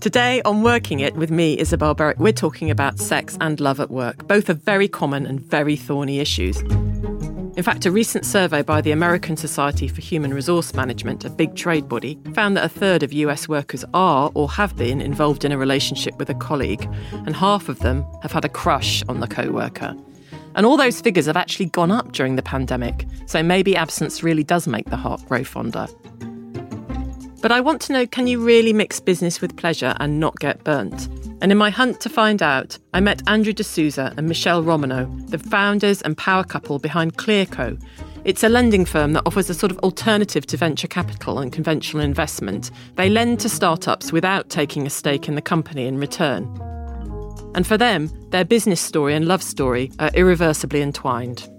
Today on Working It with me, Isabel Berwick, we're talking about sex and love at work. Both are very common and very thorny issues. In fact, a recent survey by the American Society for Human Resource Management, a big trade body, found that a third of US workers are or have been involved in a relationship with a colleague, and half of them have had a crush on the co worker. And all those figures have actually gone up during the pandemic, so maybe absence really does make the heart grow fonder. But I want to know can you really mix business with pleasure and not get burnt? And in my hunt to find out, I met Andrew D'Souza and Michele Romanow, the founders and power couple behind Clearco. It's a lending firm that offers a sort of alternative to venture capital and conventional investment. They lend to startups without taking a stake in the company in return. And for them, their business story and love story are irreversibly entwined.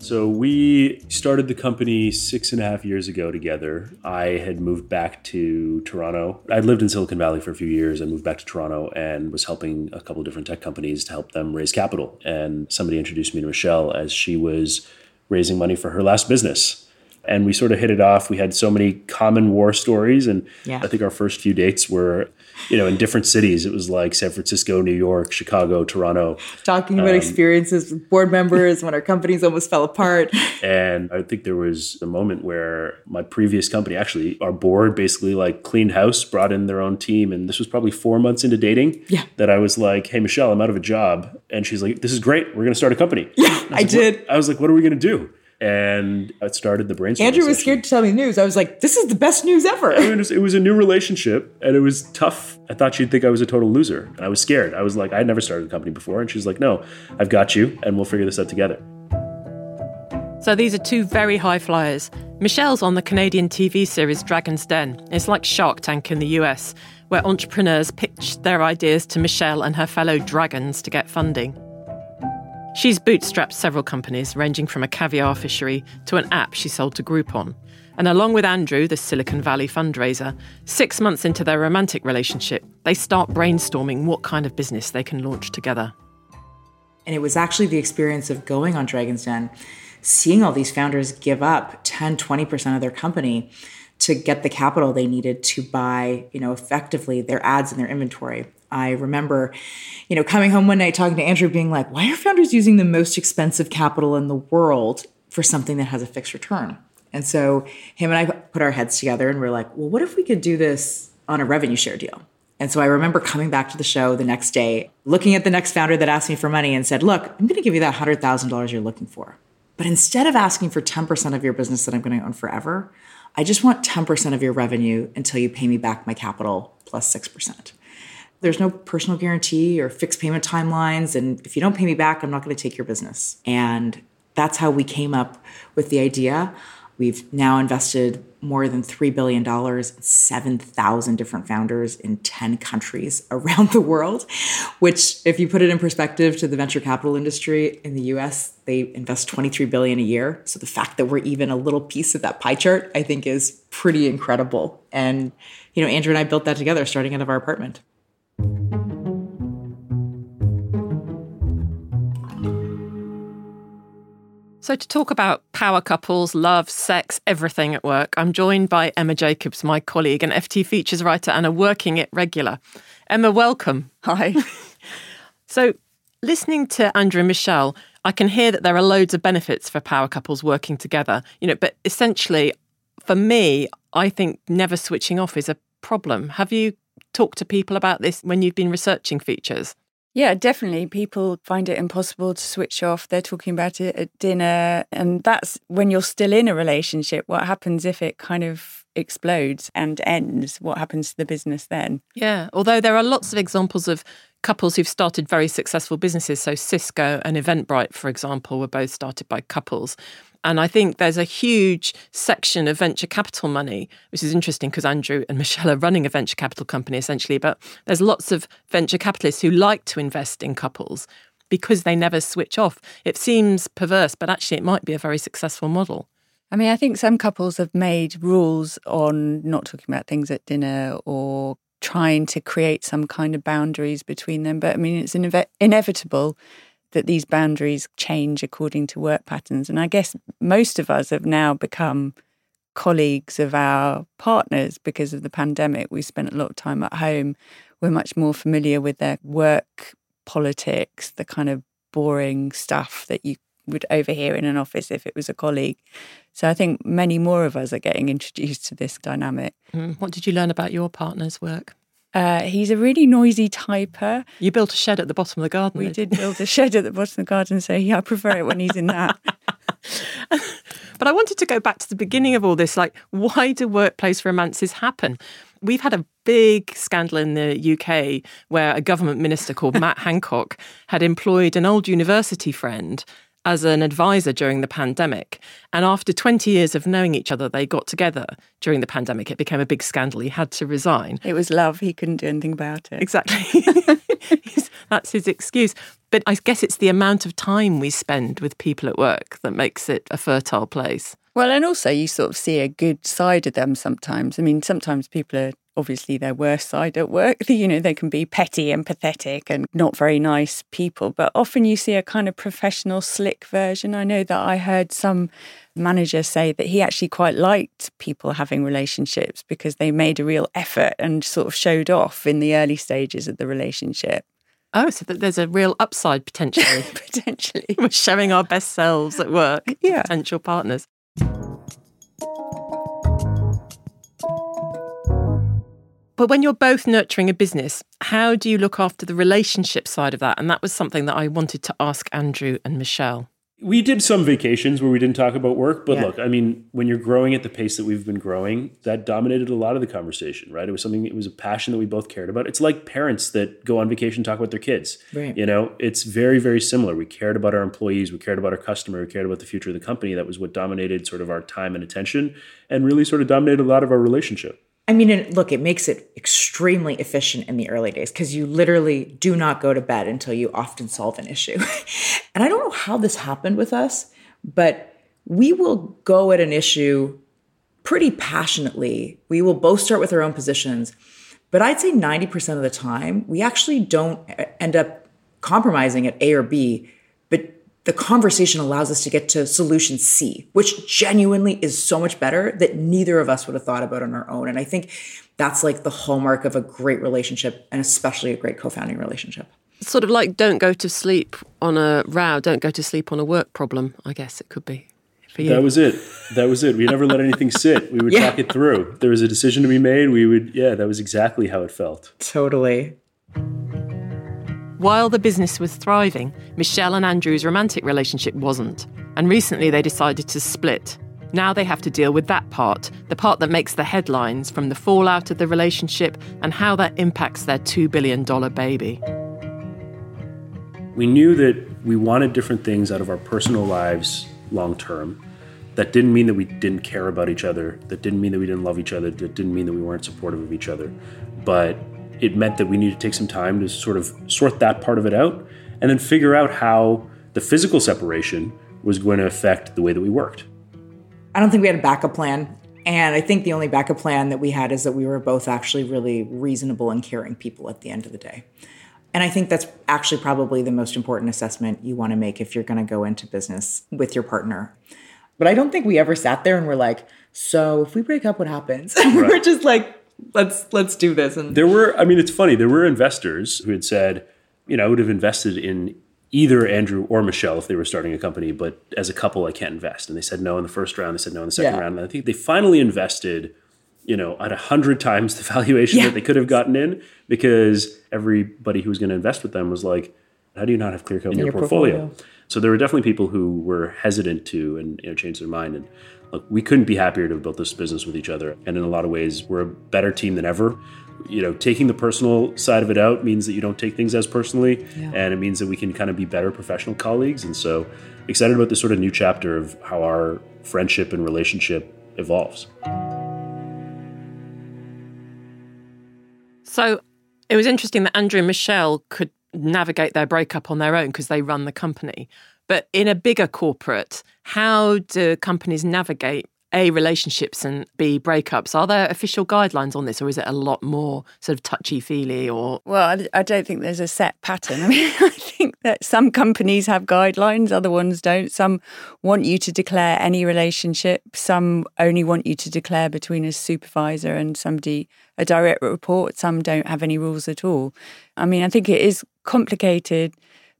So we started the company six and a half years ago together. I had moved back to Toronto. I'd lived in Silicon Valley for a few years. I moved back to Toronto and was helping a couple of different tech companies to help them raise capital. And somebody introduced me to Michele as she was raising money for her last business and we sort of hit it off. We had so many common war stories, and yeah. I think our first few dates were, you know, in different cities. It was like San Francisco, New York, Chicago, Toronto. Talking about um, experiences with board members when our companies almost fell apart. And I think there was a moment where my previous company, actually, our board basically like cleaned house, brought in their own team, and this was probably four months into dating. Yeah. That I was like, "Hey, Michele, I'm out of a job," and she's like, "This is great. We're going to start a company." Yeah, I, I like, did. I was like, "What are we going to do?" And it started the brainstorming. Andrew was session. scared to tell me the news. I was like, "This is the best news ever." it, was, it was a new relationship, and it was tough. I thought she'd think I was a total loser, and I was scared. I was like, "I'd never started a company before, and she's like, "No, I've got you, and we'll figure this out together." So these are two very high flyers. Michele's on the Canadian TV series Dragon's Den. It's like Shark Tank in the US, where entrepreneurs pitch their ideas to Michele and her fellow dragons to get funding. She's bootstrapped several companies, ranging from a caviar fishery to an app she sold to Groupon. And along with Andrew, the Silicon Valley fundraiser, six months into their romantic relationship, they start brainstorming what kind of business they can launch together. And it was actually the experience of going on Dragon's Den, seeing all these founders give up 10, 20% of their company to get the capital they needed to buy, you know, effectively their ads and their inventory. I remember, you know, coming home one night talking to Andrew, being like, why are founders using the most expensive capital in the world for something that has a fixed return? And so him and I put our heads together and we're like, well, what if we could do this on a revenue share deal? And so I remember coming back to the show the next day, looking at the next founder that asked me for money and said, look, I'm going to give you that $100,000 you're looking for. But instead of asking for 10% of your business that I'm going to own forever, I just want 10% of your revenue until you pay me back my capital plus 6%. There's no personal guarantee or fixed payment timelines. And if you don't pay me back, I'm not going to take your business. And that's how we came up with the idea. We've now invested more than $3 billion in 7,000 different founders in 10 countries around the world, which, if you put it in perspective to the venture capital industry in the US, they invest 23 billion a year. So the fact that we're even a little piece of that pie chart, I think is pretty incredible. And, you know, Andrew and I built that together starting out of our apartment. So, to talk about power couples, love, sex, everything at work, I'm joined by Emma Jacobs, my colleague, an FT features writer and a working it regular. Emma, welcome. Hi. so, listening to Andrew and Michele, I can hear that there are loads of benefits for power couples working together, you know, but essentially, for me, I think never switching off is a problem. Have you talked to people about this when you've been researching features? Yeah, definitely. People find it impossible to switch off. They're talking about it at dinner. And that's when you're still in a relationship. What happens if it kind of explodes and ends? What happens to the business then? Yeah. Although there are lots of examples of couples who've started very successful businesses. So Cisco and Eventbrite, for example, were both started by couples. And I think there's a huge section of venture capital money, which is interesting because Andrew and Michelle are running a venture capital company essentially. But there's lots of venture capitalists who like to invest in couples because they never switch off. It seems perverse, but actually, it might be a very successful model. I mean, I think some couples have made rules on not talking about things at dinner or trying to create some kind of boundaries between them. But I mean, it's inevitable that these boundaries change according to work patterns. And I guess most of us have now become colleagues of our partners because of the pandemic. We spent a lot of time at home. We're much more familiar with their work politics, the kind of boring stuff that you would overhear in an office if it was a colleague. So I think many more of us are getting introduced to this dynamic. Mm. What did you learn about your partner's work? Uh, he's a really noisy typer. You built a shed at the bottom of the garden. We did build a shed at the bottom of the garden, so yeah, I prefer it when he's in that. but I wanted to go back to the beginning of all this. Like, why do workplace romances happen? We've had a big scandal in the UK where a government minister called Matt Hancock had employed an old university friend as an advisor during the pandemic. And after 20 years of knowing each other, they got together during the pandemic. It became a big scandal. He had to resign. It was love. He couldn't do anything about it. Exactly. That's his excuse. But I guess it's the amount of time we spend with people at work that makes it a fertile place. Well, and also you sort of see a good side of them sometimes. I mean, sometimes people are obviously their worst side at work. You know, they can be petty and pathetic and not very nice people, but often you see a kind of professional, slick version. I know that I heard some manager say that he actually quite liked people having relationships because they made a real effort and sort of showed off in the early stages of the relationship. Oh, so that there's a real upside potentially. potentially. We're showing our best selves at work yeah. potential partners. But when you're both nurturing a business, how do you look after the relationship side of that? And that was something that I wanted to ask Andrew and Michele. We did some vacations where we didn't talk about work, but yeah. look, I mean, when you're growing at the pace that we've been growing, that dominated a lot of the conversation, right? It was something, it was a passion that we both cared about. It's like parents that go on vacation talk about their kids. Right. You know, it's very, very similar. We cared about our employees, we cared about our customer, we cared about the future of the company. That was what dominated sort of our time and attention and really sort of dominated a lot of our relationship. I mean, look, it makes it extremely efficient in the early days because you literally do not go to bed until you often solve an issue. and I don't know how this happened with us, but we will go at an issue pretty passionately. We will both start with our own positions. But I'd say 90% of the time, we actually don't end up compromising at A or B the conversation allows us to get to solution C, which genuinely is so much better that neither of us would have thought about on our own. And I think that's like the hallmark of a great relationship and especially a great co founding relationship. Sort of like don't go to sleep on a row, don't go to sleep on a work problem, I guess it could be. That was it. That was it. We never let anything sit. We would yeah. talk it through. If there was a decision to be made. We would, yeah, that was exactly how it felt. Totally. While the business was thriving, Michele and Andrew's romantic relationship wasn't, and recently they decided to split. Now they have to deal with that part, the part that makes the headlines from the fallout of the relationship and how that impacts their $2 billion baby. We knew that we wanted different things out of our personal lives long term. That didn't mean that we didn't care about each other. That didn't mean that we didn't love each other. That didn't mean that we weren't supportive of each other. But it meant that we needed to take some time to sort of sort that part of it out and then figure out how the physical separation was going to affect the way that we worked. I don't think we had a backup plan. And I think the only backup plan that we had is that we were both actually really reasonable and caring people at the end of the day. And I think that's actually probably the most important assessment you want to make if you're going to go into business with your partner. But I don't think we ever sat there and were like, so if we break up, what happens? Right. we're just like, let's let's do this. And there were, I mean, it's funny. There were investors who had said, you know, I would have invested in either Andrew or Michele if they were starting a company, but as a couple, I can't invest. And they said no in the first round. They said no in the second yeah. round. And I think they finally invested, you know, at a hundred times the valuation yeah. that they could have gotten in because everybody who was going to invest with them was like, how do you not have Clearco in your, your portfolio? portfolio? So there were definitely people who were hesitant to and you know change their mind. And look, we couldn't be happier to have built this business with each other. And in a lot of ways, we're a better team than ever. You know, taking the personal side of it out means that you don't take things as personally, yeah. and it means that we can kind of be better professional colleagues. And so, excited about this sort of new chapter of how our friendship and relationship evolves. So, it was interesting that Andrew and Michele could navigate their breakup on their own because they run the company. But in a bigger corporate, how do companies navigate A, relationships and B, breakups. Are there official guidelines on this or is it a lot more sort of touchy feely or? Well, I, don't think there's a set pattern. I mean, I think that some companies have guidelines, other ones don't. Some want you to declare any relationship, some only want you to declare between a supervisor and somebody, a direct report. Some don't have any rules at all. I mean, I think it is complicated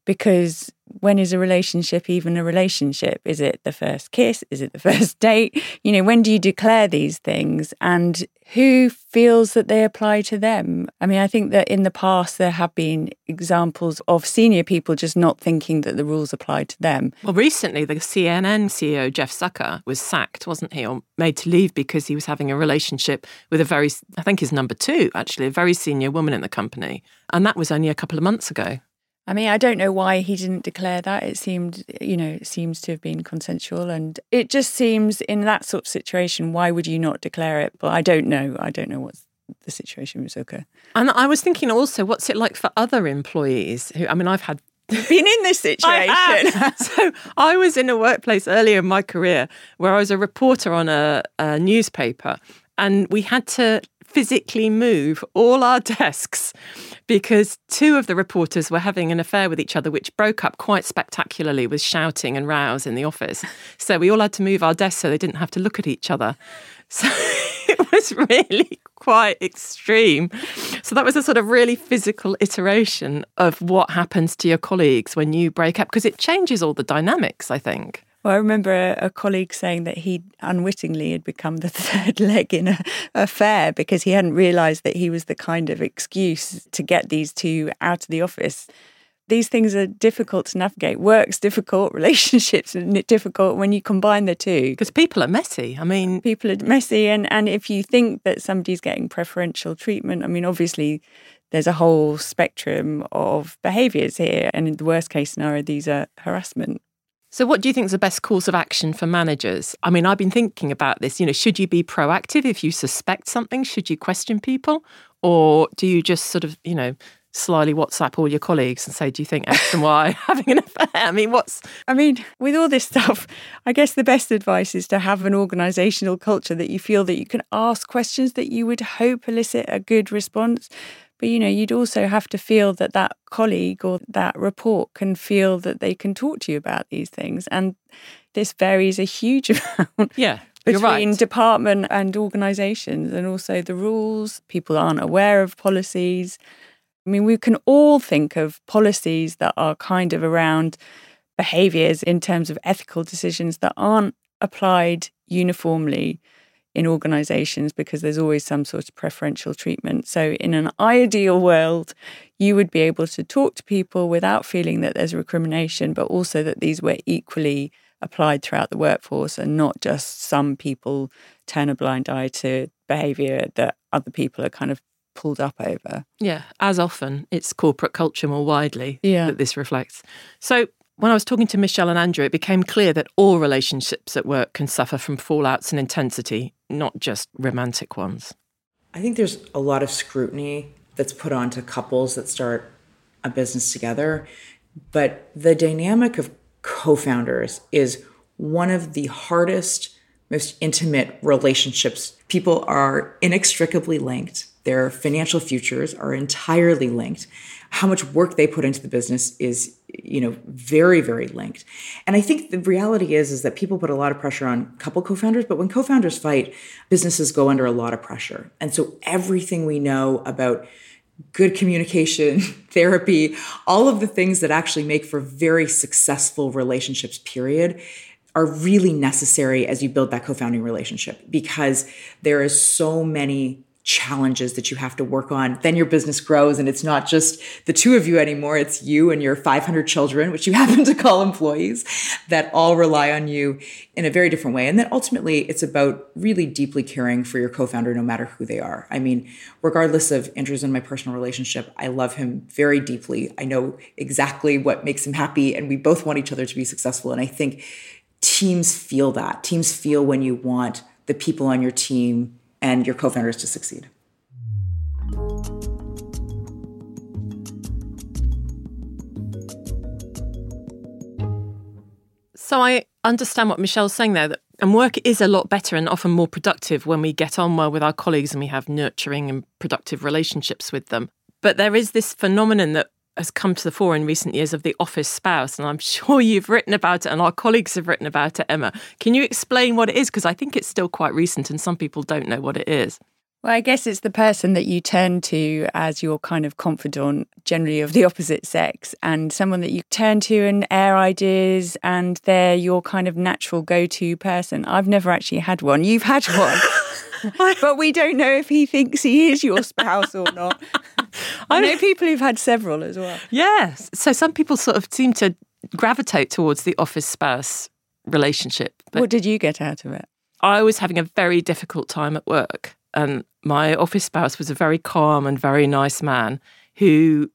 because when is a relationship even a relationship? Is it the first kiss? Is it the first date? You know, when do you declare these things and who feels that they apply to them? I mean, I think that in the past there have been examples of senior people just not thinking that the rules apply to them. Well, recently the CNN CEO, Jeff Zucker, was sacked, wasn't he, or made to leave because he was having a relationship with a very, I think his number two, actually, a very senior woman in the company. And that was only a couple of months ago. I mean, I don't know why he didn't declare that. It seemed, you know, it seems to have been consensual. And it just seems in that sort of situation, why would you not declare it? But I don't know. I don't know what's the situation with Zucker. And I was thinking also, what's it like for other employees who, I mean, I've had been in this situation. I so I was in a workplace earlier in my career where I was a reporter on a, a newspaper and we had to physically move all our desks because two of the reporters were having an affair with each other, which broke up quite spectacularly with shouting and rows in the office. So we all had to move our desks so they didn't have to look at each other. So it was really quite extreme. So that was a sort of really physical iteration of what happens to your colleagues when you break up because it changes all the dynamics, I think. Well, I remember a, a, colleague saying that he unwittingly had become the third leg in a affair because he hadn't realised that he was the kind of excuse to get these two out of the office. These things are difficult to navigate. Work's difficult, relationships are difficult when you combine the two. Because people are messy. I mean, people are messy. And, and if you think that somebody's getting preferential treatment, I mean, obviously, there's a whole spectrum of behaviours here. And in the worst case scenario, these are harassment so, what do you think is the best course of action for managers? I mean, I've been thinking about this. You know, should you be proactive if you suspect something? Should you question people? Or do you just sort of, you know, slyly WhatsApp all your colleagues and say, do you think X and Y having an affair? I mean, what's. I mean, with all this stuff, I guess the best advice is to have an organizational culture that you feel that you can ask questions that you would hope elicit a good response. But you know, you'd also have to feel that that colleague or that report can feel that they can talk to you about these things. And this varies a huge amount. Yeah. Between right. department and organisations, and also the rules. People aren't aware of policies. I mean, we can all think of policies that are kind of around behaviours in terms of ethical decisions that aren't applied uniformly in organizations because there's always some sort of preferential treatment. So, in an ideal world, you would be able to talk to people without feeling that there's recrimination, but also that these were equally applied throughout the workforce and not just some people turn a blind eye to behavior that other people are kind of pulled up over. Yeah, as often, it's corporate culture more widely yeah. that this reflects. So, when I was talking to Michele and Andrew, it became clear that all relationships at work can suffer from fallouts and intensity, not just romantic ones. I think there's a lot of scrutiny that's put onto couples that start a business together. But the dynamic of co founders is one of the hardest, most intimate relationships. People are inextricably linked, their financial futures are entirely linked how much work they put into the business is you know very very linked. And i think the reality is is that people put a lot of pressure on couple co-founders but when co-founders fight businesses go under a lot of pressure. And so everything we know about good communication therapy all of the things that actually make for very successful relationships period are really necessary as you build that co-founding relationship because there is so many challenges that you have to work on. Then your business grows and it's not just the two of you anymore. It's you and your 500 children, which you happen to call employees that all rely on you in a very different way. And then ultimately it's about really deeply caring for your co-founder, no matter who they are. I mean, regardless of Andrew's in my personal relationship, I love him very deeply. I know exactly what makes him happy and we both want each other to be successful. And I think teams feel that. Teams feel when you want the people on your team and your co founders to succeed. So I understand what Michele's saying there that And work is a lot better and often more productive when we get on well with our colleagues and we have nurturing and productive relationships with them. But there is this phenomenon that has come to the fore in recent years of the office spouse. And I'm sure you've written about it and our colleagues have written about it, Emma. Can you explain what it is? Because I think it's still quite recent and some people don't know what it is. Well, I guess it's the person that you turn to as your kind of confidant, generally of the opposite sex, and someone that you turn to and air ideas, and they're your kind of natural go to person. I've never actually had one. You've had one. but we don't know if he thinks he is your spouse or not. I know people who've had several as well. Yes. So some people sort of seem to gravitate towards the office spouse relationship. what did you get out of it? I was having a very difficult time at work, and my office spouse was a very calm and very nice man who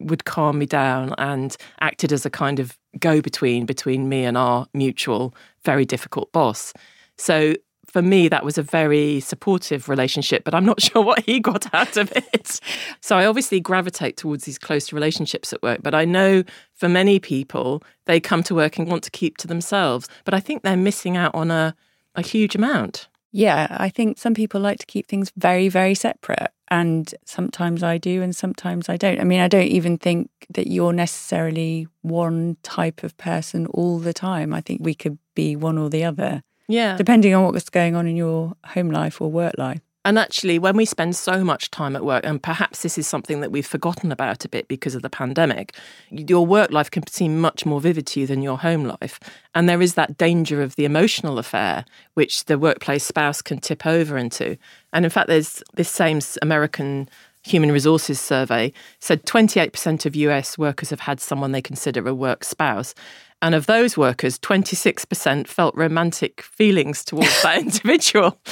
would calm me down and acted as a kind of go between between me and our mutual very difficult boss. So for me, that was a very supportive relationship, but I'm not sure what he got out of it. So I obviously gravitate towards these close relationships at work, but I know for many people, they come to work and want to keep to themselves. But I think they're missing out on a, a huge amount. Yeah, I think some people like to keep things very, very separate. And sometimes I do, and sometimes I don't. I mean, I don't even think that you're necessarily one type of person all the time. I think we could be one or the other. Yeah. Depending on what's going on in your home life or work life. And actually, when we spend so much time at work, and perhaps this is something that we've forgotten about a bit because of the pandemic, your work life can seem much more vivid to you than your home life. And there is that danger of the emotional affair, which the workplace spouse can tip over into. And in fact, there's this same American Human Resources survey said 28% of US workers have had someone they consider a work spouse. And of those workers, 26% felt romantic feelings towards that individual.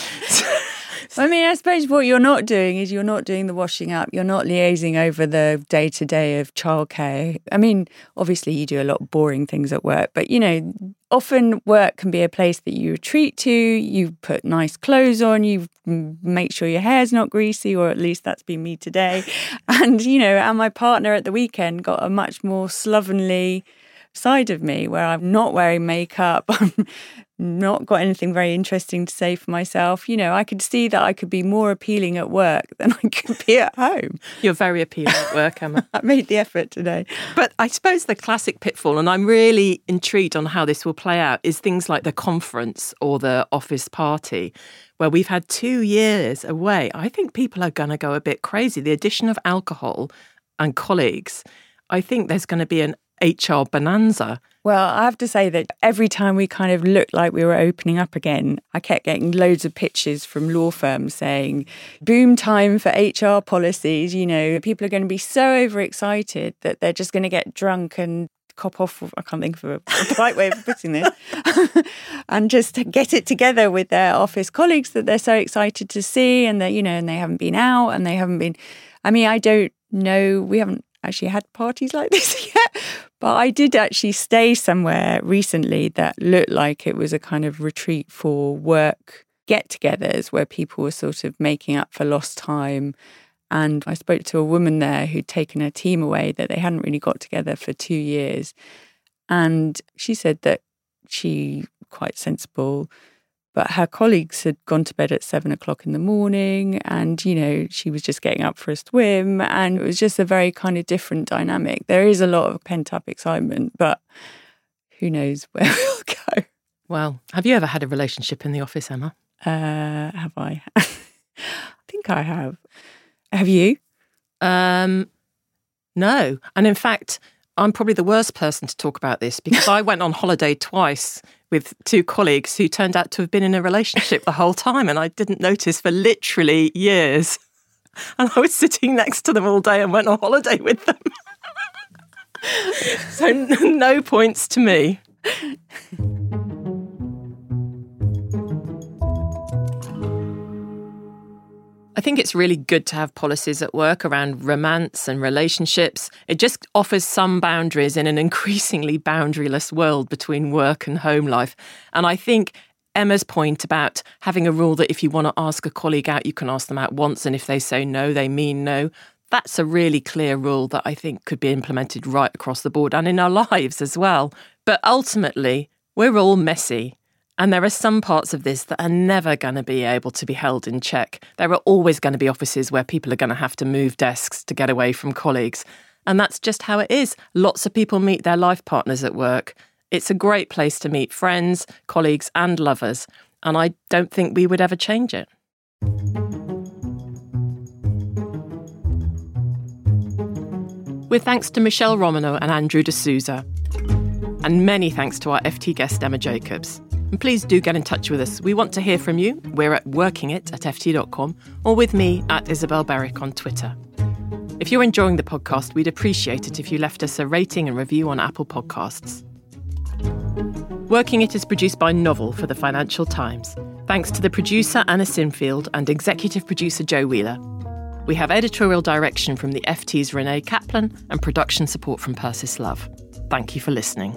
I mean, I suppose what you're not doing is you're not doing the washing up. You're not liaising over the day to day of childcare. I mean, obviously, you do a lot of boring things at work, but you know, often work can be a place that you retreat to. You put nice clothes on. You make sure your hair's not greasy, or at least that's been me today. And you know, and my partner at the weekend got a much more slovenly side of me where I'm not wearing makeup. I'm not got anything very interesting to say for myself. You know, I could see that I could be more appealing at work than I could be at home. You're very appealing at work, Emma. I made the effort today. But I suppose the classic pitfall, and I'm really intrigued on how this will play out, is things like the conference or the office party. Where we've had two years away, I think people are going to go a bit crazy. The addition of alcohol and colleagues, I think there's going to be an HR bonanza. Well, I have to say that every time we kind of looked like we were opening up again, I kept getting loads of pitches from law firms saying, boom time for HR policies. You know, people are going to be so overexcited that they're just going to get drunk and cop off. I can't think of a, polite way of putting this, and just get it together with their office colleagues that they're so excited to see, and that you know, and they haven't been out, and they haven't been. I mean, I don't know. We haven't actually had parties like this yet, but I did actually stay somewhere recently that looked like it was a kind of retreat for work get togethers where people were sort of making up for lost time. And I spoke to a woman there who'd taken her team away that they hadn't really got together for two years. And she said that she, quite sensible, but her colleagues had gone to bed at seven o'clock in the morning, and you know, she was just getting up for a swim, and it was just a very kind of different dynamic. There is a lot of pent up excitement, but who knows where we'll go. Well, have you ever had a relationship in the office, Emma? Uh, have I? I think I have. Have you? Um, no. And in fact, I'm probably the worst person to talk about this because I went on holiday twice with two colleagues who turned out to have been in a relationship the whole time and I didn't notice for literally years. And I was sitting next to them all day and went on holiday with them. so, no points to me. I think it's really good to have policies at work around romance and relationships. It just offers some boundaries in an increasingly boundaryless world between work and home life. And I think Emma's point about having a rule that if you want to ask a colleague out, you can ask them out once, and if they say no, they mean no. That's a really clear rule that I think could be implemented right across the board and in our lives as well. But ultimately, we're all messy. And there are some parts of this that are never going to be able to be held in check. There are always going to be offices where people are going to have to move desks to get away from colleagues. And that's just how it is. Lots of people meet their life partners at work. It's a great place to meet friends, colleagues, and lovers. And I don't think we would ever change it. With thanks to Michele Romanow and Andrew D'Souza. And many thanks to our FT guest Emma Jacobs. And please do get in touch with us. We want to hear from you. We're at workingit at ft.com or with me at Isabel Berwick on Twitter. If you're enjoying the podcast, we'd appreciate it if you left us a rating and review on Apple Podcasts. Working It is produced by Novel for the Financial Times. Thanks to the producer Anna Sinfield and executive producer Joe Wheeler. We have editorial direction from the FT's Renee Kaplan and production support from Persis Love. Thank you for listening.